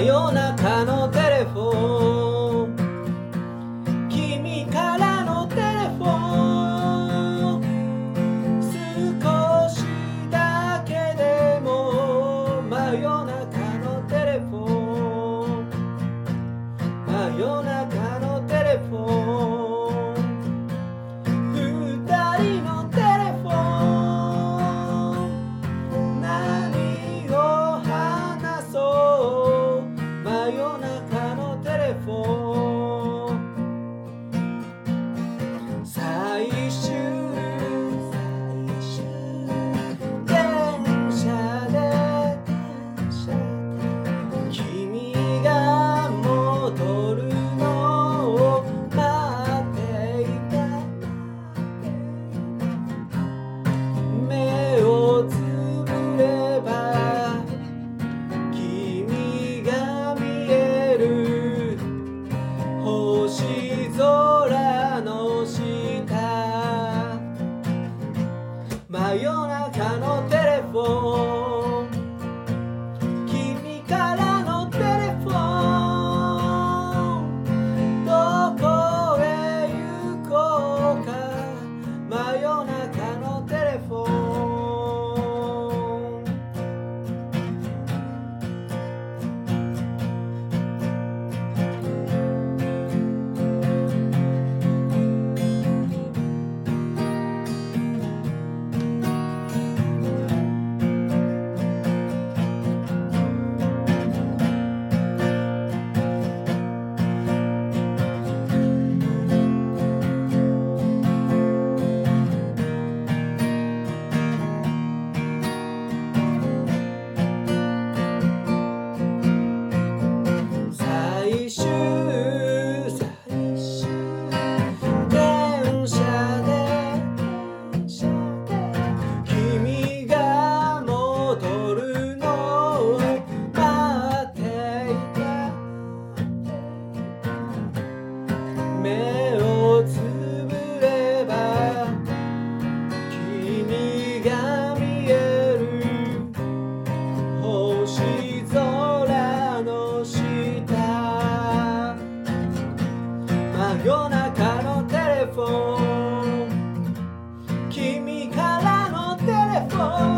夜中の真夜中のテレフォン。夜中のテレフォン。君からのテレフォン。